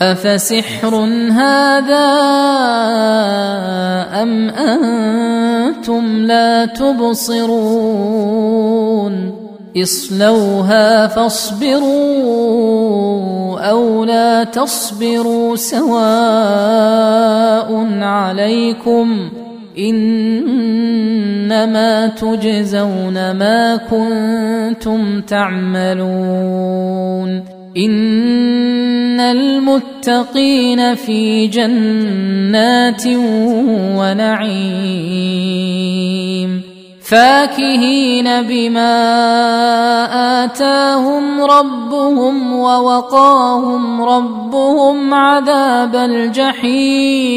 افسحر هذا ام أنتم لا تبصرون اصلوها فاصبروا أو لا تصبروا سواء عليكم انما تجزون ما كنتم تعملون إن المتقين في جنات ونعيم فاكهين بما آتاهم ربهم ووقاهم ربهم عذاب الجحيم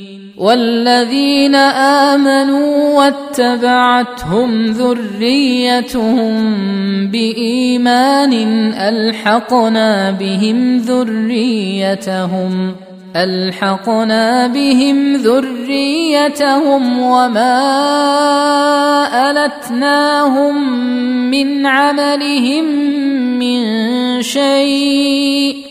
والذين آمنوا واتبعتهم ذريتهم بإيمان ألحقنا بهم ذريتهم ألحقنا بهم ذريتهم وما ألتناهم من عملهم من شيء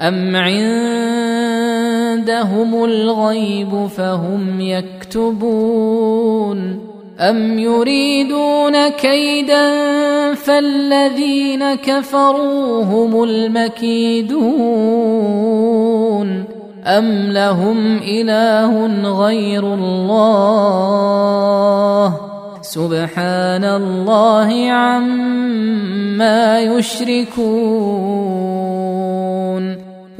أم عندهم الغيب فهم يكتبون أم يريدون كيدا فالذين كفروا هم المكيدون أم لهم إله غير الله سبحان الله عما يشركون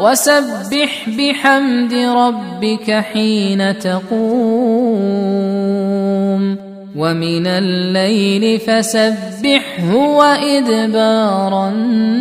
وسبح بحمد ربك حين تقوم ومن الليل فسبحه وإدبار النجوم.